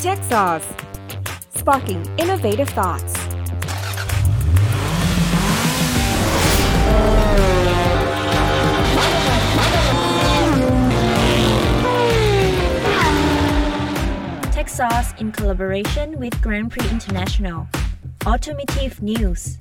Sauce Sparking Innovative Thoughts Sauce in collaboration with Grand Prix International. Automotive News.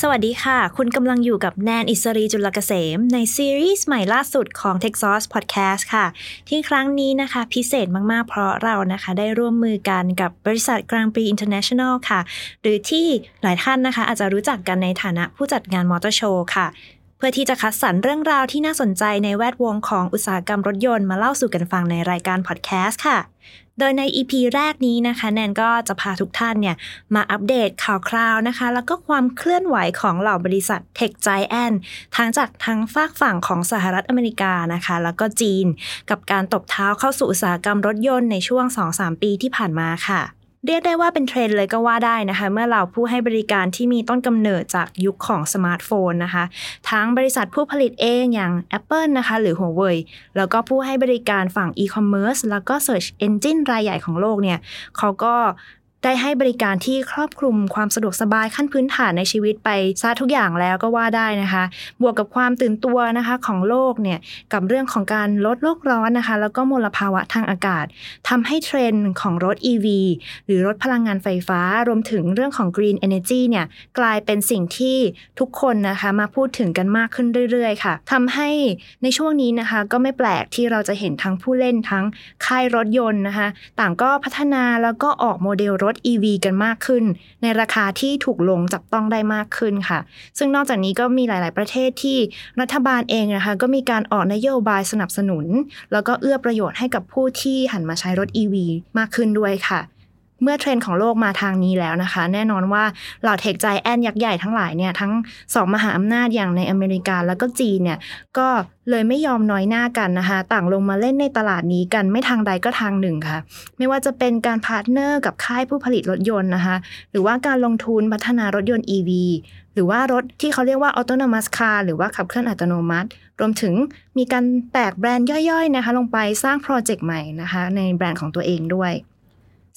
สวัสดีค่ะ คุณกำลังอยู่กับแนนอิสรีจุลกเกษม ในซีรีส์ใหม่ล่าสุดของ Tech Sauce Podcast ค่ะ ที่ครั้งนี้นะคะ พิเศษมากๆ เพราะเรานะคะ ได้ร่วมมือกันกับบริษัท Grand Prix International ค่ะ หรือที่หลายท่านนะคะ อาจจะรู้จักกันในฐานะผู้จัดงานมอเตอร์โชว์ค่ะ เพื่อที่จะคัดสรรเรื่องราวที่น่าสนใจในแวดวงของอุตสาหกรรมรถยนต์มาเล่าสู่กันฟังในรายการพอดแคสต์ค่ะ โดยใน EP แรกนี้นะคะแนนก็จะพาทุกท่านเนี่ยมาอัปเดตข่าวคราวนะคะ แล้วก็ความเคลื่อนไหวของเหล่าบริษัท Tech Giant ทั้งจากทั้งฝากฝั่งของสหรัฐอเมริกานะคะ แล้วก็จีน กับการตบเท้าเข้าสู่อุตสาหกรรมรถยนต์ในช่วง 2-3 ปีที่ผ่านมาค่ะ เรียกได้ว่าเป็นเทรนด์เลยก็ว่าได้นะคะ เมื่อเราผู้ให้บริการที่มีต้นกำเนิดจากยุคของสมาร์ทโฟนนะคะ ทั้งบริษัทผู้ผลิตเองอย่าง Apple นะคะ หรือ Huawei แล้วก็ผู้ให้บริการฝั่ง e-commerce แล้วก็ Search Engine รายใหญ่ของโลกเนี่ยเขาก็ ได้ให้บริการที่ครอบคลุมความสะดวกสบายขั้นพื้นฐานในชีวิตไปซะทุกอย่างแล้วก็ว่าได้นะคะ บวกกับความตื่นตัวนะคะของโลกเนี่ยกับเรื่องของการลดโลกร้อนนะคะ แล้วก็มลภาวะทางอากาศทำให้เทรนด์ของรถ EV หรือรถพลังงานไฟฟ้า รวมถึงเรื่องของ Green Energy เนี่ยกลายเป็นสิ่งที่ทุกคนนะคะมาพูดถึงกันมากขึ้นเรื่อยๆ ค่ะทำให้ในช่วงนี้นะคะ ก็ไม่แปลกที่เราจะเห็นทั้งผู้เล่นทั้งค่ายรถยนต์นะคะ ต่างก็พัฒนาแล้วก็ออกโมเดลรถถ EV กันมากขึ้น ในราคาที่ถูกลงจับต้องได้มากขึ้นค่ะ ซึ่งนอกจากนี้ก็มีหลาย ๆ ประเทศที่รัฐบาลเองนะคะก็มีการออกนโยบายสนับสนุน แล้วก็เอื้อประโยชน์ให้กับผู้ที่หันมาใช้รถ EV มากขึ้นด้วยค่ะ เมื่อเทรนด์ของโลกมาทางนี้แล้วนะคะ แน่นอนว่าเหล่าเทคใจแอนยักษ์ใหญ่ทั้งหลายเนี่ยทั้งสองมหาอำนาจอย่างในอเมริกาแล้วก็จีนเนี่ยก็เลยไม่ยอมน้อยหน้ากันนะคะ ต่างลงมาเล่นในตลาดนี้กันไม่ทางใดก็ทางหนึ่งค่ะ ไม่ว่าจะเป็นการ partner กับค่ายผู้ผลิตรถยนต์นะคะ หรือว่าการลงทุนพัฒนารถยนต์ EV หรือว่ารถที่เขาเรียกว่า autonomous car หรือว่าขับเคลื่อนอัตโนมัติ รวมถึงมีการแตกแบรนด์ย่อยๆนะคะ ลงไปสร้าง project ใหม่นะคะ ในแบรนด์ของตัวเองด้วย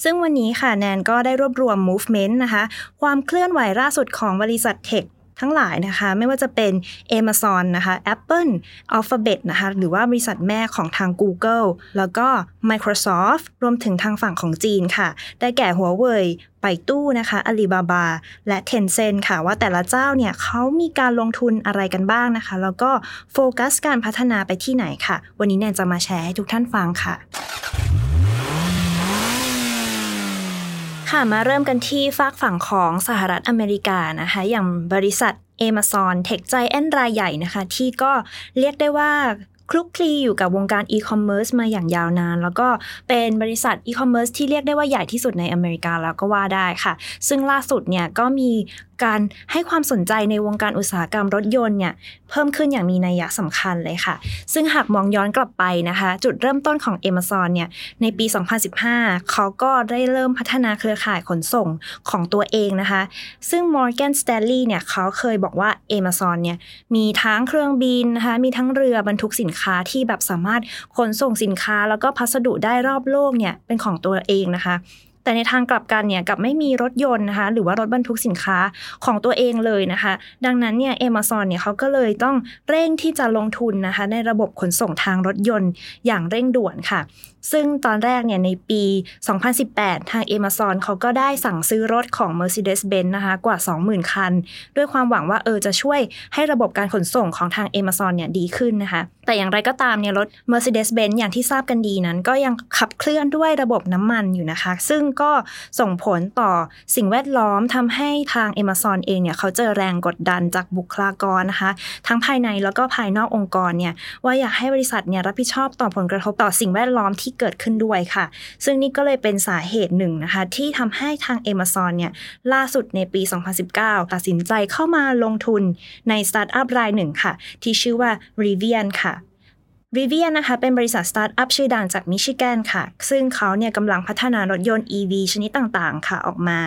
ซึ่งวันนี้ค่ะแนนก็ได้รวบรวม movement นะคะ ความเคลื่อนไหวล่าสุดของบริษัท tech ทั้งหลายนะคะ ไม่ว่าจะเป็น Amazon นะคะ Apple Alphabet นะคะหรือว่าบริษัทแม่ของทาง Google แล้วก็ Microsoft รวมถึงทางฝั่งของจีนค่ะ ได้แก่หัวเว่ยไปตู้นะคะ Alibaba และ Tencent ค่ะ ว่าแต่ละเจ้าเนี่ยเขามีการลงทุนอะไรกันบ้างนะคะ แล้วก็โฟกัสการพัฒนาไปที่ไหนค่ะ วันนี้แนนจะมาแชร์ให้ทุกท่านฟังค่ะ ค่ะมาเริ่มกันที่ฝากฝั่งของสหรัฐอเมริกานะคะอย่างบริษัท Amazon Tech Giant รายใหญ่นะคะ ที่ก็เรียกได้ว่าคลุกคลีอยู่กับวงการอีคอมเมิร์ซมาอย่างยาวนาน แล้วก็เป็นบริษัทอีคอมเมิร์ซที่เรียกได้ว่าใหญ่ที่สุดในอเมริกาแล้วก็ว่าได้ค่ะ ซึ่งล่าสุดเนี่ยก็มีการให้ความสนใจในวงการอุตสาหกรรมรถยนต์เนี่ยเพิ่มขึ้นอย่างมีนัยสำคัญเลยค่ะ ซึ่งหากมองย้อนกลับไปนะคะ จุดเริ่มต้นของ Amazon เนี่ยในปี 2015 เขาก็ได้เริ่มพัฒนาเครือข่ายขนส่งของตัวเองนะคะ ซึ่ง Morgan Stanley เนี่ยเขาเคยบอกว่า Amazon เนี่ยมีทั้งเครื่องบินนะคะมีทั้งเรือบรรทุกสินค้าที่แบบสามารถขนส่งสินค้า แล้วก็พัสดุได้รอบโลกเนี่ยเป็นของตัวเองนะคะ แต่ในทางกลับกันเนี่ยกับไม่มีรถยนต์นะคะหรือว่ารถบรรทุกสินค้าของตัวเองเลยนะคะ ดังนั้นเนี่ยเอเมซอนเนี่ยเขาก็เลยต้องเร่งที่จะลงทุนนะคะในระบบขนส่งทางรถยนต์อย่างเร่งด่วนค่ะ ซึ่งตอนแรกเนี่ยในปี 2018 ทาง Amazon เขาก็ได้สั่งซื้อรถของ Mercedes-Benz นะคะกว่า 20,000 คัน ด้วยความหวังว่าเออจะช่วยให้ระบบการขนส่งของทาง Amazon เนี่ยดีขึ้นนะคะ แต่อย่างไรก็ตามเนี่ยรถ Mercedes-Benz อย่างที่ทราบกันดีนั้น ก็ยังขับเคลื่อนด้วยระบบน้ำมันอยู่นะคะ ซึ่งก็ส่งผลต่อสิ่งแวดล้อมทำให้ทาง Amazon เองเนี่ยเขาเจอแรงกดดันจากบุคลากรนะคะ ทั้งภายในแล้วก็ภายนอกองค์กรเนี่ยว่าอยากให้บริษัทเนี่ยรับผิดชอบต่อผลกระทบต่อสิ่งแวดล้อมที่เกิดขึ้นด้วยค่ะ ซึ่งนี่ก็เลยเป็นสาเหตุหนึ่งนะคะ ที่ทำให้ทาง Amazon เนี่ยล่าสุดในปี 2019 ตัดสินใจเข้ามาลงทุนในสตาร์ทอัพรายหนึ่งค่ะ ที่ชื่อว่า Rivian ค่ะ Rivian นะคะเป็นบริษัทสตาร์ทอัพชื่อดังจากมิชิแกนค่ะ ซึ่งเขาเนี่ยกำลังพัฒนารถยนต์ EV ชนิดต่างๆ ค่ะออกมา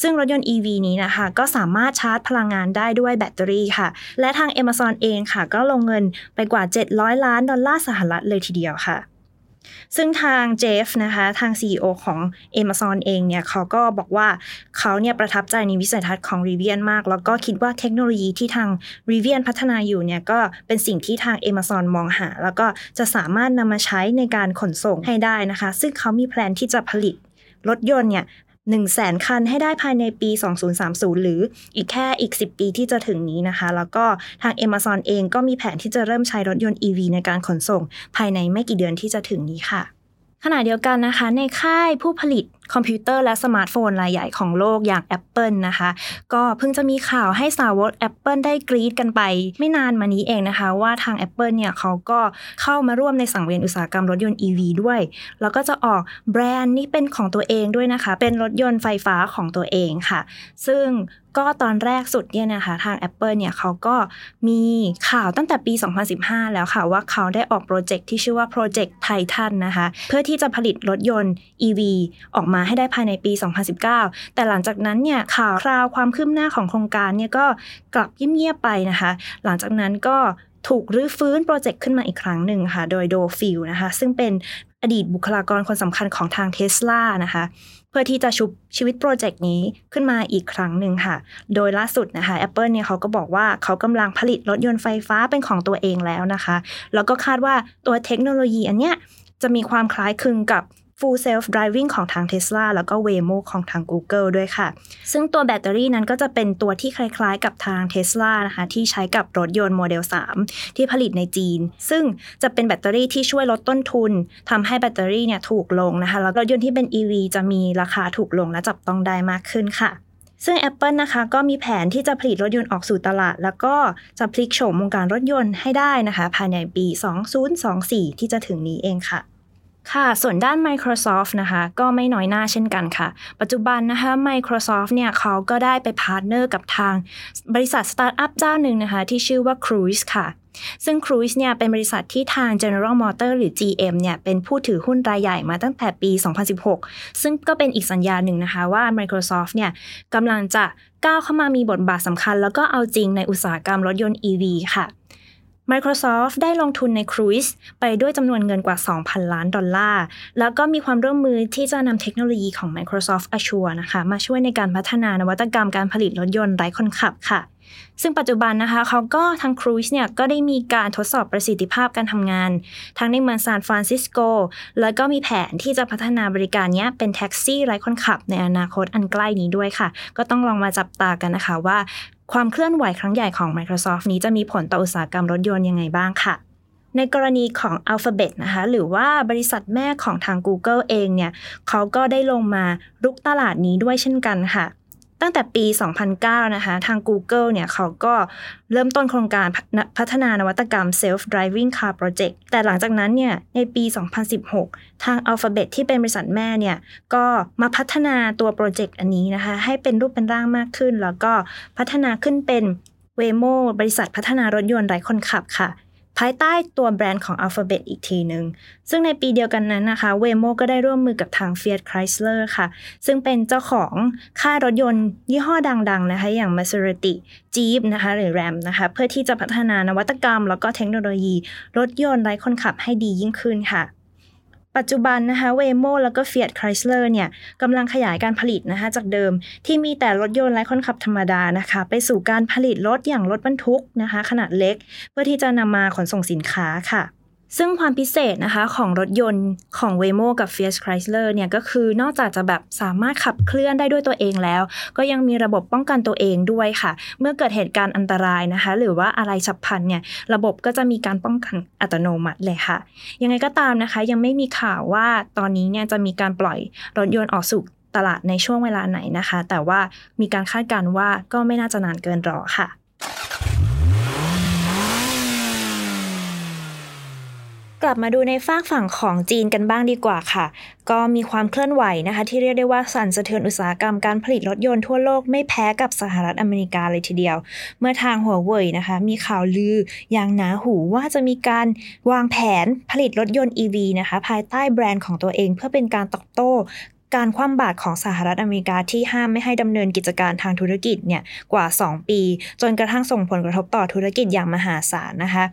ซึ่งรถยนต์ EV นี้นะคะ ก็สามารถชาร์จพลังงานได้ด้วยแบตเตอรี่ค่ะ และทาง Amazon เองค่ะ ก็ลงเงินไปกว่า 700 ล้านดอลลาร์สหรัฐเลยทีเดียวค่ะ ซึ่งทาง Jeff นะคะทาง CEO ของ Amazon เองเนี่ยเขาก็บอกว่าเขาเนี่ยประทับใจในวิสัยทัศน์ของ Rivian มาก แล้วก็คิดว่าเทคโนโลยีที่ทาง Rivian พัฒนาอยู่เนี่ยก็เป็นสิ่งที่ทาง Amazon มองหา แล้วก็จะสามารถนำมาใช้ในการขนส่งให้ได้นะคะ ซึ่งเขามีแพลนที่จะผลิตรถยนต์เนี่ย 1 0 0 0 0แสนคันให้ได้ภายในปี 2030 หรืออีกแค่อีก 10 ปีที่จะถึงนี้นะคะ แล้วก็ทาง Amazon เองก็มีแผนที่จะเริ่มใช้รถยนต์ EV ในการขนส่ง ภายในไม่กี่เดือนที่จะถึงนี้ค่ะขณะเดียวกันนะคะในค่ายผู้ผลิต คอมพิวเตอร์และสมาร์ทโฟนรายใหญ่ของโลกอย่าง Apple นะคะ ก็เพิ่งจะมีข่าวให้สาวก Apple ได้กรีดกันไป ไม่นานมานี้เองนะคะ ว่าทาง Apple เนี่ยเขาก็เข้ามาร่วมในสังเวียนอุตสาหกรรมรถยนต์ EV ด้วย แล้วก็จะออกแบรนด์นี่เป็นของตัวเองด้วยนะคะ เป็นรถยนต์ไฟฟ้าของตัวเองค่ะ ซึ่งก็ตอนแรกสุดเนี่ยนะคะทาง Apple เนี่ยเขาก็มีข่าวตั้งแต่ปี 2015 แล้วค่ะ ว่าเขาได้ออก project ที่ชื่อว่า Project Titan นะคะ เพื่อที่จะผลิตรถยนต์ EV ออกมาให้ได้ภายในปี 2019 แต่หลังจากนั้นเนี่ยข่าวคราวความคืบหน้าของโครงการเนี่ยก็กลับเงียบๆไปนะคะ หลังจากนั้นก็ถูกรื้อฟื้น project ขึ้นมาอีกครั้งหนึ่งค่ะ โดย Doug Field นะคะ ซึ่งเป็นอดีตบุคลากรคนสำคัญของทางเทสลานะคะ เพื่อที่จะชุบชีวิต project นี้ขึ้นมาอีกครั้งหนึ่งค่ะ โดยล่าสุดนะคะ Apple เนี่ยเขาก็บอกว่าเขากำลังผลิตรถยนต์ไฟฟ้าเป็นของตัวเองแล้วนะคะ แล้วก็คาดว่าตัวเทคโนโลยีอันเนี้ยจะมีความคล้ายคลึงกับ Full Self Driving ของทาง Tesla แล้วก็ Waymo ของทาง Google ด้วยค่ะ ซึ่งตัวแบตเตอรี่นั้นก็จะเป็นตัวที่คล้ายๆ กับทาง Tesla นะคะที่ใช้กับรถยนต์โมเดล 3 ที่ผลิตในจีน ซึ่งจะเป็นแบตเตอรี่ที่ช่วยลดต้นทุนทำให้แบตเตอรี่เนี่ยถูกลงนะคะ แล้วรถยนต์ที่เป็น EV จะมีราคาถูกลงและจับต้องได้มากขึ้นค่ะซึ่ง Apple นะคะก็มีแผนที่จะผลิตรถยนต์ออกสู่ตลาด แล้วก็จะพลิกโฉมวงการรถยนต์ให้ได้นะคะ ภายในปี 2024 ที่จะถึงนี้เองค่ะ ค่ะ ส่วนด้าน Microsoft นะคะ ก็ไม่น้อยหน้าเช่นกันค่ะ ปัจจุบันนะคะ Microsoft เนี่ยเขาก็ได้ไป partner กับทางบริษัทสตาร์ทอัพเจ้าหนึ่งนะคะ ที่ชื่อว่า Cruise ค่ะ ซึ่ง Cruise เนี่ยเป็นบริษัทที่ทาง General Motors หรือ GM เนี่ยเป็นผู้ถือหุ้นรายใหญ่มาตั้งแต่ปี 2016 ซึ่งก็เป็นอีกสัญญาหนึ่งนะคะว่า Microsoft เนี่ยกำลังจะก้าวเข้ามามีบทบาทสำคัญ แล้วก็เอาจริงในอุตสาหกรรมรถยนต์ EV ค่ะ Microsoft ได้ลงทุนใน Cruise ไปด้วยจำนวนเงินกว่า 2,000 ล้านดอลลาร์ แล้วก็มีความร่วมมือที่จะนำเทคโนโลยีของ Microsoft Azure นะคะ มาช่วยในการพัฒนานวัตกรรมการผลิตรถยนต์ไร้คนขับค่ะ ซึ่งปัจจุบันนะคะเขาก็ทาง Cruise เนี่ยก็ได้มีการทดสอบประสิทธิภาพการทำงาน ทั้งในเมืองซานฟรานซิสโก แล้วก็มีแผนที่จะพัฒนาบริการนี้เป็นแท็กซี่ไร้คนขับในอนาคตอันใกล้นี้ด้วยค่ะ ก็ต้องลองมาจับตากันนะคะว่า ความเคลื่อนไหวครั้งใหญ่ของ Microsoft นี้จะมีผลต่ออุตสาหกรรมรถยนต์ยังไงบ้างค่ะในกรณีของ Alphabet นะคะหรือว่าบริษัทแม่ของทาง Google เองเนี่ยเขาก็ได้ลงมารุกตลาดนี้ด้วยเช่นกันค่ะ ตั้งแต่ปี 2009 นะคะ ทาง Google เนี่ยเขาก็เริ่มต้นโครงการพัฒนานวัตกรรม Self Driving Car Project แต่หลังจากนั้นเนี่ยในปี 2016 ทาง Alphabet ที่เป็นบริษัทแม่เนี่ยก็มาพัฒนาตัวโปรเจกต์อันนี้นะคะ ให้เป็นรูปเป็นร่างมากขึ้น แล้วก็พัฒนาขึ้นเป็น Waymo บริษัทพัฒนารถยนต์ไร้คนขับค่ะ ภายใต้ตัวแบรนด์ของ Alphabet อีกทีหนึ่งซึ่งในปีเดียวกันนั้นนะคะ Waymo ก็ได้ร่วมมือกับทาง Fiat Chrysler ค่ะ ซึ่งเป็นเจ้าของค่ายรถยนต์ยี่ห้อดังๆนะคะอย่าง Maserati Jeep นะคะหรือ Ram นะคะเพื่อที่จะพัฒนานวัตกรรม แล้วก็เทคโนโลยี รถยนต์ไร้คนขับให้ดียิ่งขึ้นค่ะ ปัจจุบันนะคะเวโมแล้วก็เฟียดคริสเลอร์เนี่ยกำลังขยายการผลิตนะคะจากเดิมที่มีแต่รถยนต์ไร้คนขับธรรมดานะคะ ไปสู่การผลิตรถอย่างรถบรรทุกนะคะ ขนาดเล็ก เพื่อที่จะนำมาขนส่งสินค้าค่ะ ซึ่งความพิเศษนะคะของรถยนต์ของ Waymo กับ Fiat Chrysler เนี่ยก็คือนอกจากจะแบบสามารถขับเคลื่อนได้ด้วยตัวเองแล้ว ก็ยังมีระบบป้องกันตัวเองด้วยค่ะ เมื่อเกิดเหตุการณ์อันตรายนะคะ หรือว่าอะไรฉับพลันเนี่ยระบบก็จะมีการป้องกันอัตโนมัติเลยค่ะ ยังไงก็ตามนะคะ ยังไม่มีข่าวว่าตอนนี้เนี่ยจะมีการปล่อยรถยนต์ออกสู่ตลาดในช่วงเวลาไหนนะคะ แต่ว่ามีการคาดการณ์ว่าก็ไม่น่าจะนานเกินรอค่ะ กลับมาดูในฝากฝั่งของจีนกันบ้างดีกว่าค่ะ ก็มีความเคลื่อนไหวนะคะ ที่เรียกได้ว่าสั่นสะเทือนอุตสาหกรรมการผลิตรถยนต์ทั่วโลกไม่แพ้กับสหรัฐอเมริกาเลยทีเดียว เมื่อทางหัวเว่ยนะคะ มีข่าวลืออย่างหนาหูว่าจะมีการวางแผนผลิตรถยนต์ EV นะคะ ภายใต้แบรนด์ของตัวเอง เพื่อเป็นการตอบโต้การคว่ำบาตรของสหรัฐอเมริกาที่ห้ามไม่ให้ดำเนินกิจการทางธุรกิจเนี่ยกว่า 2 ปี จนกระทั่งส่งผลกระทบต่อธุรกิจอย่างมหาศาลนะคะ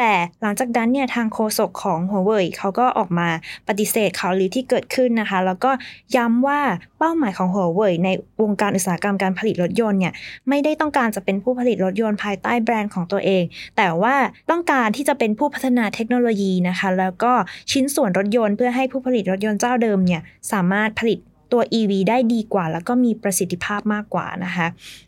แต่หลังจากนั้นเนี่ยทางโฆษกของ Huawei เขาก็ออกมาปฏิเสธข่าวลือที่เกิดขึ้นนะคะ แล้วก็ย้ำว่าเป้าหมายของ Huawei ในวงการอุตสาหกรรมการผลิตรถยนต์เนี่ยไม่ได้ต้องการจะเป็นผู้ผลิตรถยนต์ภายใต้แบรนด์ของตัวเอง แต่ว่าต้องการที่จะเป็นผู้พัฒนาเทคโนโลยีนะคะ แล้วก็ชิ้นส่วนรถยนต์เพื่อให้ผู้ผลิตรถยนต์เจ้าเดิมเนี่ยสามารถผลิต ตัว EV ได้ดีกว่า แล้วก็มีประสิทธิภาพมากกว่านะคะ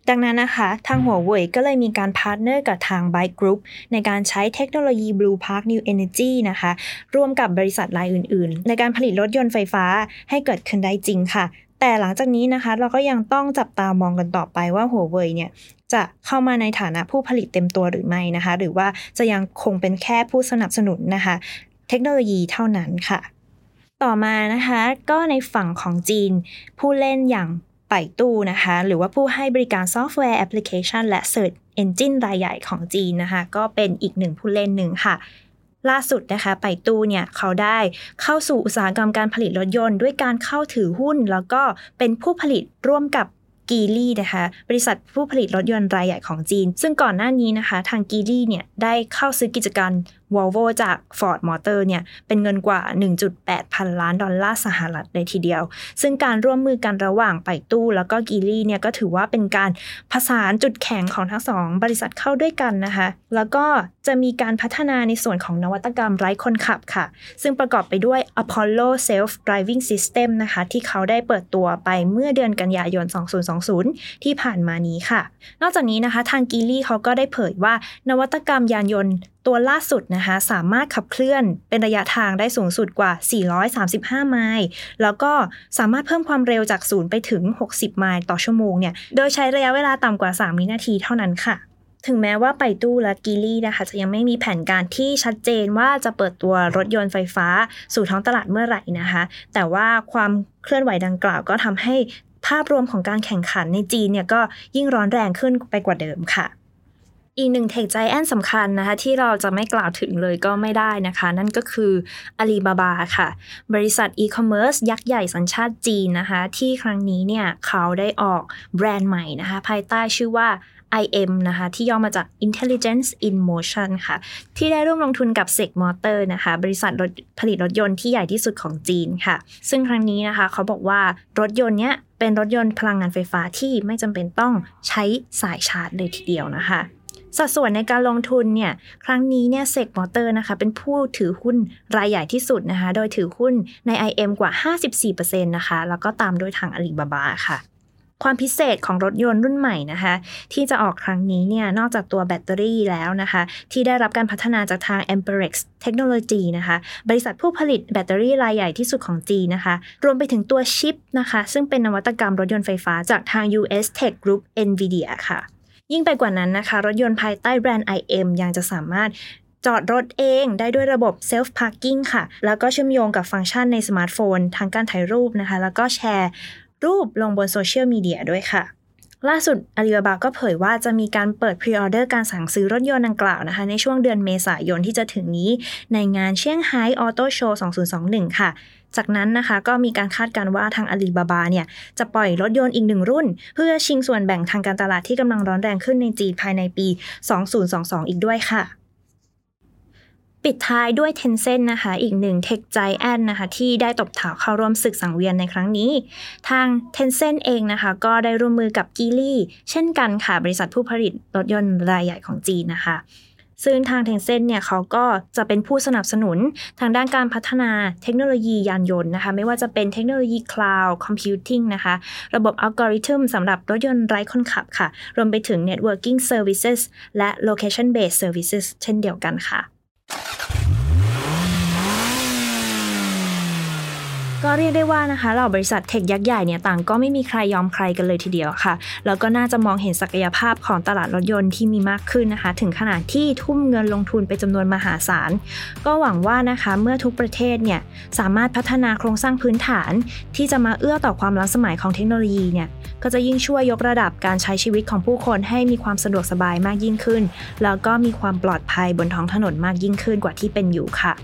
ดังนั้นนะคะ ทางหัวเว่ยก็เลยมีการ partner กับทาง BAIC Group ในการใช้เทคโนโลยี BluePark New Energy นะคะร่วมกับบริษัทรายอื่น ๆ ในการผลิตรถยนต์ไฟฟ้าให้เกิดขึ้นได้จริงค่ะ แต่หลังจากนี้นะคะ เราก็ยังต้องจับตามองกันต่อไปว่าหัวเว่ยเนี่ยจะเข้ามาในฐานะผู้ผลิตเต็มตัวหรือไม่นะคะ หรือว่าจะยังคงเป็นแค่ผู้สนับสนุนนะคะ เทคโนโลยีเท่านั้นค่ะ ต่อมานะคะก็ในฝั่งของจีน ผู้เล่นอย่างไป่ตู้นะคะ หรือว่าผู้ให้บริการซอฟต์แวร์แอปพลิเคชัน และ Search Engine รายใหญ่ของจีนนะคะ ก็เป็นอีกหนึ่งผู้เล่นหนึ่งค่ะ ล่าสุดนะคะ ไป่ตู้เนี่ยเขาได้เข้าสู่อุตสาหกรรมการผลิตรถยนต์ ด้วยการเข้าถือหุ้น แล้วก็เป็นผู้ผลิตร่วมกับ Geely นะคะ บริษัทผู้ผลิตรถยนต์รายใหญ่ของจีน ซึ่งก่อนหน้านี้นะคะ ทาง Geely เนี่ยได้เข้าซื้อกิจการ Volvo จาก Ford Motor เนี่ยเป็นเงินกว่า 1.8 พันล้านดอลลาร์สหรัฐเลยทีเดียว ซึ่งการร่วมมือกันระหว่างไปตู้ แล้วก็กีลี่เนี่ยก็ถือว่าเป็นการผสานจุดแข็งของทั้งสองบริษัทเข้าด้วยกันนะคะ แล้วก็จะมีการพัฒนาในส่วนของนวัตกรรมไร้คนขับค่ะ ซึ่งประกอบไปด้วย Apollo Self Driving System นะคะ ที่เขาได้เปิดตัวไปเมื่อเดือนกันยายน 2020 ที่ผ่านมานี้ค่ะ นอกจากนี้นะคะ ทางกีลี่เขาก็ได้เผยว่านวัตกรรมยานยนต์ ตัวล่าสุดนะคะ สามารถขับเคลื่อนเป็นระยะทางได้สูงสุดกว่า 435 ไมล์ แล้วก็สามารถเพิ่มความเร็วจากศูนย์ไปถึง 60 ไมล์ต่อชั่วโมงเนี่ย โดยใช้ระยะเวลาต่ำกว่า 3 วินาทีเท่านั้นค่ะ ถึงแม้ว่าไปตู้และกีลี่นะคะ จะยังไม่มีแผนการที่ชัดเจนว่าจะเปิดตัวรถยนต์ไฟฟ้าสู่ท้องตลาดเมื่อไหร่นะคะ แต่ว่าความเคลื่อนไหวดังกล่าวก็ทำให้ภาพรวมของการแข่งขันในจีนเนี่ยก็ยิ่งร้อนแรงขึ้นไปกว่าเดิมค่ะ อีกหนึ่งเทคใจแอนสำคัญนะคะที่เราจะไม่กล่าวถึงเลยก็ไม่ได้นะคะ นั่นก็คืออาลีบาบาค่ะ บริษัทอีคอมเมิร์ซยักษ์ใหญ่สัญชาติจีนนะคะ ที่ครั้งนี้เนี่ยเขาได้ออกแบรนด์ใหม่นะคะ ภายใต้ชื่อว่า IM นะคะ ที่ย่อมาจาก Intelligence in Motion ค่ะ ที่ได้ร่วมลงทุนกับ s e g Motor นะคะ บริษัทรถผลิตรถยนต์ที่ใหญ่ที่สุดของจีนค่ะ ซึ่งครั้งนี้นะคะ เขาบอกว่ารถยนต์เนี้ยเป็นรถยนต์พลังงานไฟฟ้าที่ไม่จำเป็นต้องใช้สายชาร์จเลยทีเดียวนะคะ สัดส่วนในการลงทุนเนี่ยครั้งนี้เนี่ยเซกมอเตอร์นะคะเป็นผู้ถือหุ้นรายใหญ่ที่สุดนะคะโดยถือหุ้นใน IM กว่า 54%นะคะแล้วก็ตามด้วยทางอาลีบาบาค่ะความพิเศษของรถยนต์รุ่นใหม่นะคะ ที่จะออกครั้งนี้เนี่ยนอกจากตัวแบตเตอรี่แล้วนะคะ ที่ได้รับการพัฒนาจากทาง Amperex Technology นะคะ บริษัทผู้ผลิตแบตเตอรี่รายใหญ่ที่สุดของจีนนะคะ รวมไปถึงตัวชิปนะคะ ซึ่งเป็นนวัตกรรมรถยนต์ไฟฟ้าจากทาง US Tech Group NVIDIA ค่ะ ยิ่งไปกว่านั้นนะคะ รถยนต์ภายใต้แบรนด์ IM ยังจะสามารถจอดรถเองได้ด้วยระบบ Self Parking ค่ะ แล้วก็เชื่อมโยงกับฟังก์ชันในสมาร์ทโฟน ทั้งการถ่ายรูปนะคะ แล้วก็แชร์รูปลงบนโซเชียลมีเดียด้วยค่ะ ล่าสุดอาลีบาบาก็เผยว่าจะมีการเปิด pre-order การสั่งซื้อรถยนต์ดังกล่าวนะคะ ในช่วงเดือนเมษายนที่จะถึงนี้ในงาน Shanghai Auto Show 2021 ค่ะ จากนั้นนะคะก็มีการคาดการณ์ว่าทางอาลีบาบาเนี่ยจะปล่อยรถยนต์อีกหนึ่งรุ่น เพื่อชิงส่วนแบ่งทางการตลาดที่กำลังร้อนแรงขึ้นในจีนภายในปี 2022 อีกด้วยค่ะปิดท้ายด้วย Tencent นะคะ อีกหนึ่ง tech giant นะคะ ที่ได้ตบเท้าเข้าร่วมศึกสังเวียนในครั้งนี้ ทาง Tencent เองนะคะ ก็ได้ร่วมมือกับ Geely เช่นกันค่ะ บริษัทผู้ผลิตรถยนต์รายใหญ่ของจีนนะคะ ซึ่งทาง Tencent เนี่ยเขาก็จะเป็นผู้สนับสนุนทางด้านการพัฒนาเทคโนโลยียานยนต์นะคะ ไม่ว่าจะเป็นเทคโนโลยี cloud computing นะคะ ระบบอัลกอริทึมสำหรับรถยนต์ไร้คนขับค่ะ รวมไปถึง Networking Services และ Location Based Services เช่นเดียวกันค่ะ ก็เรียกได้ว่านะคะเหล่าบริษัทเทคยักษ์ใหญ่เนี่ยต่างก็ไม่มีใครยอมใครกันเลยทีเดียวค่ะ แล้วก็น่าจะมองเห็นศักยภาพของตลาดรถยนต์ที่มีมากขึ้นนะคะ ถึงขนาดที่ทุ่มเงินลงทุนไปจำนวนมหาศาล ก็หวังว่านะคะเมื่อทุกประเทศเนี่ยสามารถพัฒนาโครงสร้างพื้นฐาน ที่จะมาเอื้อต่อความล้าสมัยของเทคโนโลยีเนี่ยก็จะยิ่งช่วยยกระดับการใช้ชีวิตของผู้คนให้มีความสะดวกสบายมากยิ่งขึ้น แล้วก็มีความปลอดภัยบนท้องถนนมากยิ่งขึ้นกว่าที่เป็นอยู่ค่ะ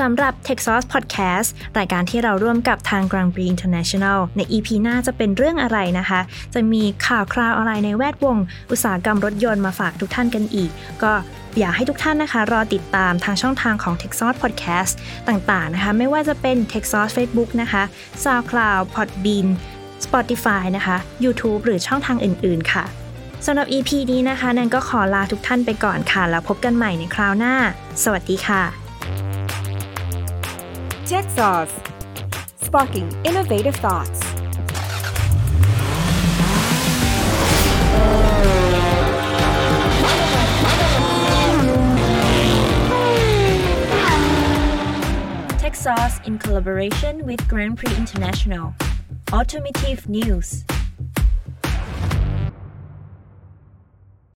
สำหรับ Tech Sauce Podcast รายการที่เราร่วมกับทาง Grand Prix International ใน EP หน้าจะเป็นเรื่องอะไรนะคะ จะมีข่าวคราวอะไรในแวดวง อุตสาหกรรมรถยนต์มาฝากทุกท่านกันอีก ก็อยากให้ทุกท่านนะคะ รอติดตามทางช่องทางของ Texas Podcast ต่างๆนะคะ ไม่ว่าจะเป็น Texas Facebook นะคะ SoundCloud Podbean Spotify นะคะ YouTube หรือช่องทางอื่น ๆ ค่ะสำหรับ EP นี้นะคะแนนก็ขอลาทุกท่านไปก่อนค่ะ แล้วพบกันใหม่ในคราวหน้า สวัสดีค่ะ Tech sparking innovative thoughts. Texas in collaboration with Grand Prix International. Automotive News